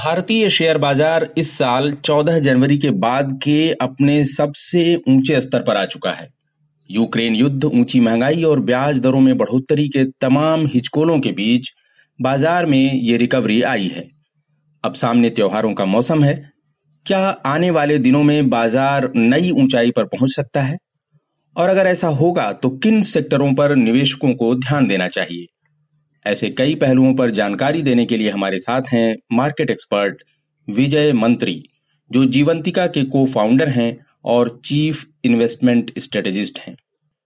भारतीय शेयर बाज़ार इस साल 14 जनवरी के बाद के अपने सबसे ऊँचे स्तर पर आ चुका है। यूक्रेन युद्ध, ऊँची महँगाई और ब्याज दरों में बढ़ोतरी के तमाम हिचकोलों के बीच बाज़ार में ये रिकवरी आई है। अब सामने त्योहारों का मौसम है। क्या आने वाले दिनों में बाज़ार नई ऊंचाई पर पहुँच सकता है? और अगर ऐसा होगा तो किन सेक्टरों पर निवेशकों को ध्यान देना चाहिए? ऐसे कई पहलुओं पर जानकारी देने के लिए हमारे साथ हैं मार्केट एक्सपर्ट विजय मंत्री, जो जीवंतिका के को फाउंडर हैं और चीफ इन्वेस्टमेंट स्ट्रेटेजिस्ट हैं।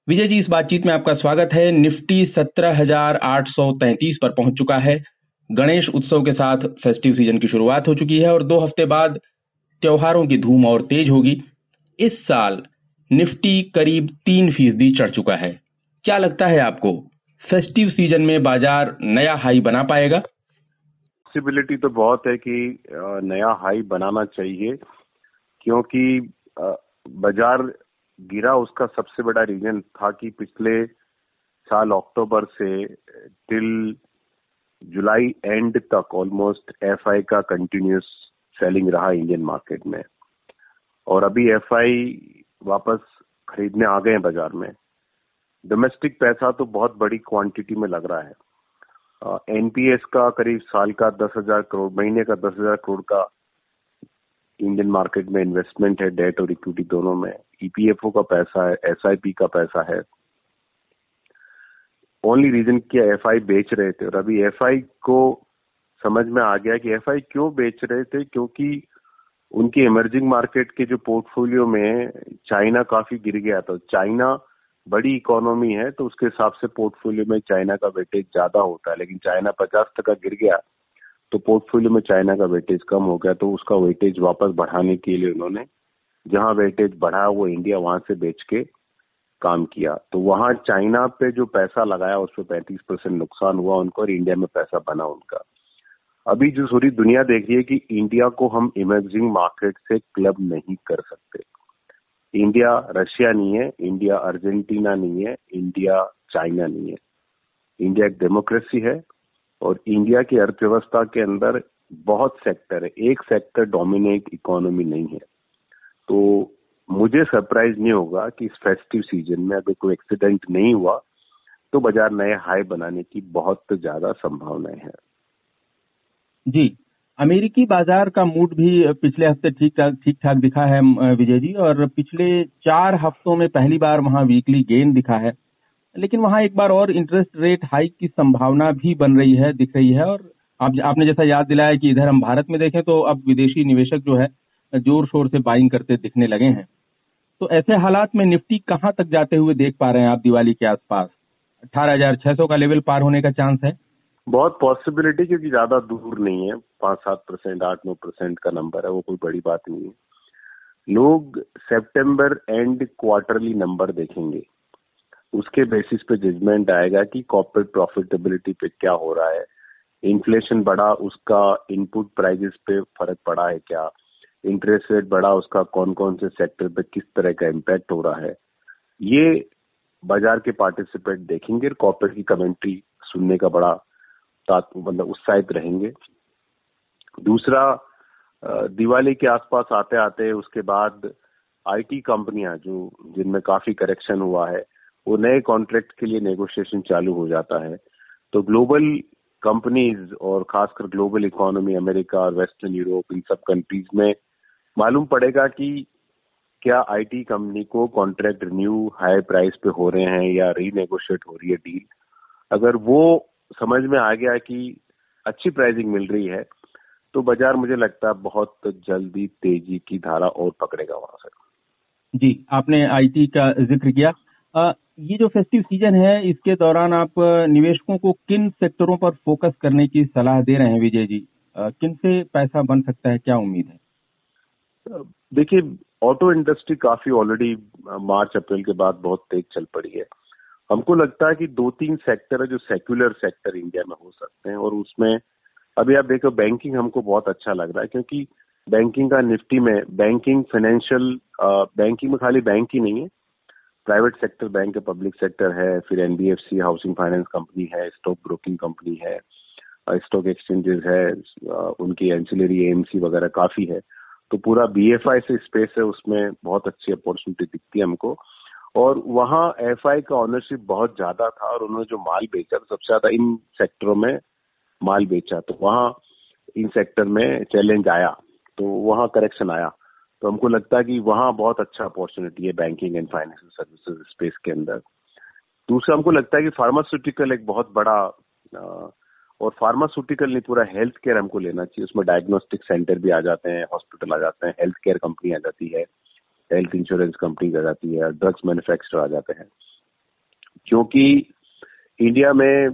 विजय जी, इस बातचीत में आपका स्वागत है। निफ्टी सत्रह हज़ार आठ सौ पर पहुँच चुका है। गणेश उत्सव के साथ फेस्टिव सीज़न की शुरुआत हो चुकी है और दो हफ़्ते बाद त्योहारों की धूम और तेज होगी। इस साल निफ्टी करीब तीन फ़ीसदी चढ़ चुका है। क्या लगता है आपको? फेस्टिव सीज़न में बाज़ार नया हाई बना पाएगा? पॉसिबिलिटी तो बहुत है कि नया हाई बनाना चाहिए, क्योंकि बाज़ार गिरा उसका सबसे बड़ा रीजन था कि पिछले साल अक्टूबर से टिल जुलाई एंड तक ऑलमोस्ट एफआई का कंटिन्यूस सेलिंग रहा इंडियन मार्केट में। और अभी एफआई वापस खरीदने आ गए हैं बाज़ार में। डोमेस्टिक पैसा तो बहुत बड़ी क्वांटिटी में लग रहा है। एनपीएस का करीब साल का दस हज़ार करोड़, महीने का दस हज़ार करोड़ का इंडियन मार्केट में इन्वेस्टमेंट है डेट और इक्विटी दोनों में। ईपीएफओ का पैसा है एसआईपी का पैसा है। ओनली रीजन क्या एफ़ बेच रहे थे और अभी एफआई को समझ में आ गया कि एफआई क्यों बेच रहे थे, क्योंकि उनकी इमर्जिंग मार्केट के जो पोर्टफोलियो में चाइना काफ़ी गिर गया था। चाइना बड़ी इकोनॉमी है तो उसके हिसाब से पोर्टफोलियो में चाइना का वेटेज ज़्यादा होता है। लेकिन चाइना पचास टका गिर गया तो पोर्टफोलियो में चाइना का वेटेज कम हो गया तो उसका वेटेज वापस बढ़ाने के लिए उन्होंने जहाँ वेटेज बढ़ा, वो इंडिया वहाँ से बेच के काम किया। तो वहाँ चाइना पे जो पैसा लगाया, उस पर पैंतीस परसेंट नुकसान हुआ उनको और इंडिया में पैसा बना उनका। अभी जो पूरी दुनिया देख रही है कि इंडिया को हम इमर्जिंग मार्केट से क्लब नहीं कर सकते। इंडिया रशिया नहीं है इंडिया अर्जेंटीना नहीं है इंडिया चाइना नहीं है। इंडिया एक डेमोक्रेसी है और इंडिया की अर्थव्यवस्था के अंदर बहुत सेक्टर है। एक सेक्टर डोमिनेट इकोनॉमी नहीं है। तो मुझे सरप्राइज़ नहीं होगा कि इस फेस्टिव सीज़न में अगर कोई एक्सीडेंट नहीं हुआ तो बाज़ार नए हाई बनाने की बहुत ज़्यादा संभावनाएँ हैं। जी। अमेरिकी बाज़ार का मूड भी पिछले हफ़्ते ठीक ठाक ठीक ठाक दिखा है विजय जी, और पिछले चार हफ्तों में पहली बार वहाँ वीकली गेन दिखा है। लेकिन वहाँ एक बार और इंटरेस्ट रेट हाइक की संभावना भी बन रही है, दिख रही है, और आप आपने जैसा याद दिलाया कि इधर हम भारत में देखें तो अब विदेशी निवेशक जो है, ज़ोर शोर से बाइंग करते दिखने लगे हैं। तो ऐसे हालात में निफ्टी कहाँ तक जाते हुए देख पा रहे हैं आप दिवाली के आसपास? अठारह हज़ार छह सौ का लेवल पार होने का चांस है। बहुत पॉसिबिलिटी क्योंकि ज़्यादा दूर नहीं है। पाँच सात परसेंट, आठ नौ परसेंट का नंबर है, वो कोई बड़ी बात नहीं है। लोग सितंबर एंड क्वार्टरली नंबर देखेंगे। उसके बेसिस पे जजमेंट आएगा कि कॉर्पोरेट प्रॉफिटेबिलिटी पे क्या हो रहा है। इन्फ्लेशन बढ़ा, उसका इनपुट प्राइजेस पे फ़र्क पड़ा है क्या? इंटरेस्ट रेट बढ़ा, उसका कौन कौन से सेक्टर पे किस तरह का इम्पैक्ट हो रहा है? ये बाज़ार के पार्टिसिपेंट देखेंगे कॉर्पोरेट की कमेंट्री सुनने का बड़ा मतलब उत्साहित रहेंगे। दूसरा दिवाली के आसपास आते आते उसके बाद आईटी कंपनियाँ जो, जिनमें काफ़ी करेक्शन हुआ है, वो नए कॉन्ट्रैक्ट के लिए नेगोशिएशन चालू हो जाता है। तो ग्लोबल कंपनीज़ और खासकर ग्लोबल इकोनॉमी अमेरिका और वेस्टर्न यूरोप इन सब कंट्रीज़ में मालूम पड़ेगा कि क्या आईटी कंपनी को कॉन्ट्रैक्ट रिन्यू हाई प्राइस पे हो रहे हैं या रीनेगोशिएट हो रही है डील अगर वो समझ में आ गया कि अच्छी प्राइसिंग मिल रही है तो बाज़ार मुझे लगता है बहुत जल्दी तेज़ी की धारा और पकड़ेगा वहाँ से। जी आपने आईटी का ज़िक्र किया। आ, ये जो फेस्टिव सीज़न है इसके दौरान आप निवेशकों को किन सेक्टरों पर फोकस करने की सलाह दे रहे हैं विजय जी? आ, किन से पैसा बन सकता है क्या उम्मीद है? देखिए ऑटो इंडस्ट्री काफ़ी ऑलरेडी मार्च अप्रैल के बाद बहुत तेज चल पड़ी है। हमको लगता है कि दो तीन सेक्टर है जो सेक्युलर सेक्टर इंडिया में हो सकते हैं और उसमें अभी आप देखो बैंकिंग हमको बहुत अच्छा लग रहा है क्योंकि बैंकिंग का निफ्टी में बैंकिंग फाइनेंशियल बैंकिंग में खाली बैंक ही नहीं है। प्राइवेट सेक्टर बैंक है पब्लिक सेक्टर है, फिर एनबीएफसी हाउसिंग फाइनेंस कंपनी है स्टॉक ब्रोकिंग कंपनी है स्टॉक एक्सचेंजेस है उनकी एंसिलरी एएमसी वगैरह काफ़ी है। तो पूरा बी से स्पेस है, उसमें बहुत अच्छी अपॉर्चुनिटी दिखती है हमको। और वहाँ एफआई का ऑनरशिप बहुत ज़्यादा था और उन्होंने जो माल बेचा सबसे ज़्यादा इन सेक्टरों में माल बेचा तो वहाँ इन सेक्टर में चैलेंज आया तो वहाँ करेक्शन आया। तो हमको लगता है कि वहाँ बहुत अच्छा अपॉर्चुनिटी है banking and financial services space के अंदर। दूसरा हमको लगता है कि फार्मास्यूटिकल एक बहुत बड़ा और फार्मास्यूटिकल नहीं, पूरा हेल्थ केयर हमको लेना चाहिए। उसमें डायग्नोस्टिक सेंटर भी आ जाते हैं हॉस्पिटल आ जाते हैं हेल्थ केयर कंपनी आ जाती है। हेल्थ इंश्योरेंस कंपनी आ जाती है ड्रग्स मैन्युफैक्चर आ जाते हैं। क्योंकि इंडिया में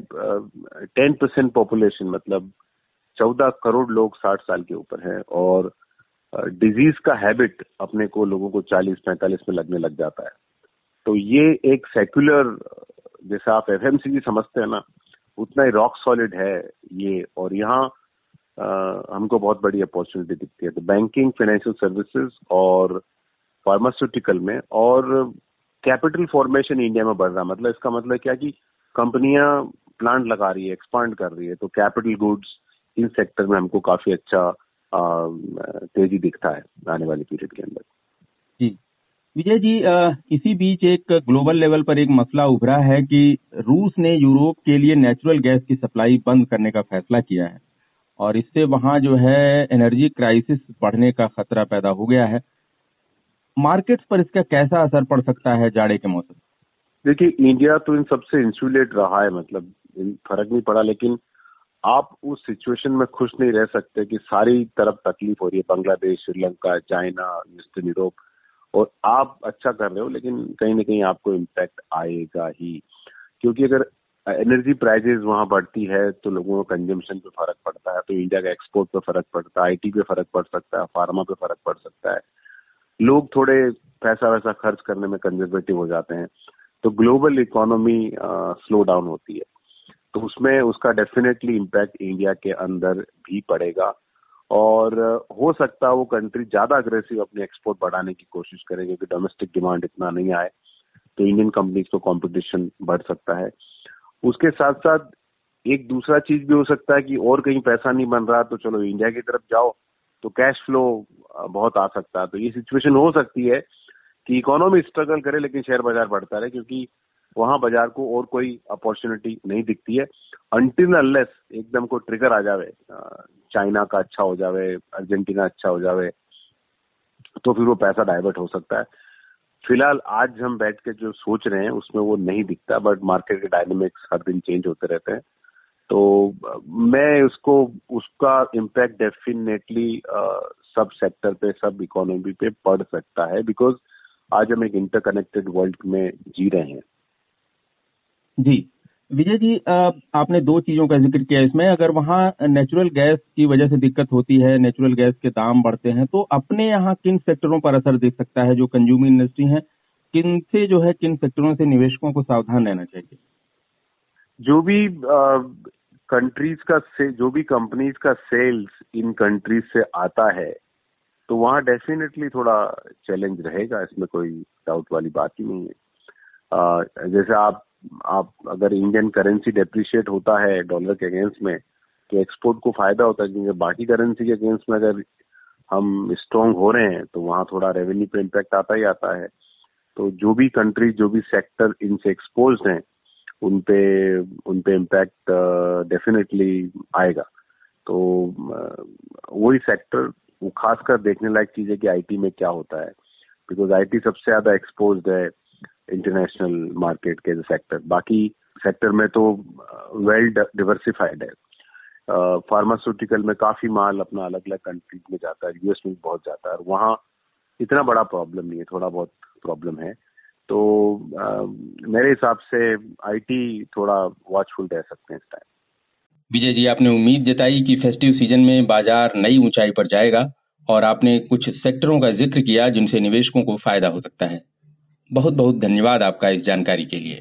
टेन परसेंट पॉपुलेशन मतलब चौदह करोड़ लोग साठ साल के ऊपर हैं और डिज़ीज़ का हैबिट अपने को लोगों को चालीस, पैंतालीस में लगने लग जाता है। तो ये एक सेक्युलर जैसे आप एफएमसीजी समझते हैं ना, उतना ही रॉक सॉलिड है ये। और यहाँ हमको बहुत बड़ी अपॉर्चुनिटी दिखती है। तो बैंकिंग फाइनेंशियल सर्विसेज़ और फार्मास्यूटिकल में और कैपिटल फॉर्मेशन इंडिया में बढ़ रहा मतलब इसका मतलब क्या कि कंपनियाँ प्लांट लगा रही है एक्सपांड कर रही है तो कैपिटल गुड्स इन सेक्टर में हमको काफ़ी अच्छा तेज़ी दिखता है आने वाले पीरियड के अंदर। जी। विजय जी इसी बीच एक ग्लोबल लेवल पर एक मसला उभरा है कि रूस ने यूरोप के लिए नेचुरल गैस की सप्लाई बंद करने का फैसला किया है और इससे वहाँ जो है एनर्जी क्राइसिस बढ़ने का खतरा पैदा हो गया है। मार्केट्स पर इसका कैसा असर पड़ सकता है जाड़े के मौसम? देखिए, इंडिया तो इन सबसे इंसुलेट रहा है मतलब फ़र्क नहीं पड़ा, लेकिन आप उस सिचुएशन में खुश नहीं रह सकते कि सारी तरफ़ तकलीफ़ हो रही है, Bangladesh, Sri Lanka, China eastern Europe, और आप अच्छा कर रहे हो, लेकिन कहीं ना कहीं आपको इम्पैक्ट आएगा ही। क्योंकि अगर एनर्जी प्राइजेस वहाँ बढ़ती है तो लोगों को कंजम्पशन पे फ़र्क पड़ता है तो इंडिया का एक्सपोर्ट पे फ़र्क पड़ता है आईटी पे फ़र्क पड़ सकता है फार्मा पे फ़र्क पड़ सकता है। लोग थोड़े पैसा वैसा खर्च करने में कंजर्वेटिव हो जाते हैं तो ग्लोबल इकोनॉमी स्लो डाउन होती है। तो उसमें उसका डेफिनेटली इम्पैक्ट इंडिया के अंदर भी पड़ेगा। और हो सकता है वो कंट्री ज़्यादा अग्रेसिव अपने एक्सपोर्ट बढ़ाने की कोशिश करे, क्योंकि डोमेस्टिक डिमांड इतना नहीं आए तो इंडियन कंपनीज़ को कंपटीशन बढ़ सकता है। उसके साथ साथ एक दूसरा चीज़ भी हो सकता है कि और कहीं पैसा नहीं बन रहा तो चलो इंडिया की तरफ़ जाओ। तो कैश फ्लो बहुत आ सकता है। तो ये सिचुएशन हो सकती है कि इकोनॉमी स्ट्रगल करे, लेकिन शेयर बाज़ार बढ़ता रहे, क्योंकि वहाँ बाज़ार को और कोई अपॉर्चुनिटी नहीं दिखती है। अनटिल अनलेस एकदम को ट्रिगर आ जावे चाइना का अच्छा हो जावे, अर्जेंटीना अच्छा हो जावे तो फिर वो पैसा डाइवर्ट हो सकता है। फ़िलहाल आज हम बैठ के जो सोच रहे हैं, उसमें वो नहीं दिखता बट मार्केट के डायनेमिक्स हर दिन चेंज होते रहते हैं। तो मैं उसको उसका इम्पैक्ट डेफिनेटली सब सेक्टर पे सब इकोनॉमी पे पड़ सकता है बिकॉज़ आज हम एक इंटरकनेक्टेड वर्ल्ड में जी रहे हैं। जी। विजय जी आपने दो चीज़ों का ज़िक्र किया इसमें। अगर वहाँ नेचुरल गैस की वजह से दिक्कत होती है नेचुरल गैस के दाम बढ़ते हैं तो अपने यहाँ किन सेक्टरों पर असर देख सकता है जो कंज्यूमर इंडस्ट्री है? किन से जो है किन सेक्टरों से निवेशकों को सावधान रहना चाहिए? जो भी कंट्रीज़ का से जो भी कंपनीज़ का सेल्स इन कंट्रीज़ से आता है तो वहाँ डेफिनेटली थोड़ा चैलेंज रहेगा, इसमें कोई डाउट वाली बात ही नहीं है। जैसे आप आप अगर इंडियन करेंसी डेप्रिशिएट होता है डॉलर के अगेंस्ट में तो एक्सपोर्ट को फ़ायदा होता है, क्योंकि बाकी करेंसी के अगेंस्ट में अगर हम स्ट्रांग हो रहे हैं तो वहाँ थोड़ा रेवेन्यू पे इम्पैक्ट आता ही आता है। तो जो भी कंट्री जो भी सेक्टर इनसे एक्सपोज हैं उन पे उन पे इम्पैक्ट डेफिनेटली आएगा। तो वही सेक्टर वो खासकर देखने लायक चीज़ है कि आईटी में क्या होता है। बिकॉज़ आईटी सबसे ज़्यादा एक्सपोज है इंटरनेशनल मार्केट के सेक्टर बाकी सेक्टर में तो वेल डिवर्सिफाइड है। फार्मास्यूटिकल में काफ़ी माल अपना अलग अलग कंट्रीज़ में जाता है यूएस में बहुत जाता है। और वहाँ इतना बड़ा प्रॉब्लम नहीं है, थोड़ा बहुत प्रॉब्लम है। तो मेरे हिसाब से आईटी थोड़ा वॉचफुल रह सकते हैं इस टाइम विजय जी, आपने उम्मीद जताई कि फेस्टिव सीज़न में बाज़ार नई ऊंचाई पर जाएगा और आपने कुछ सेक्टरों का ज़िक्र किया जिनसे निवेशकों को फ़ायदा हो सकता है। बहुत बहुत धन्यवाद आपका इस जानकारी के लिए।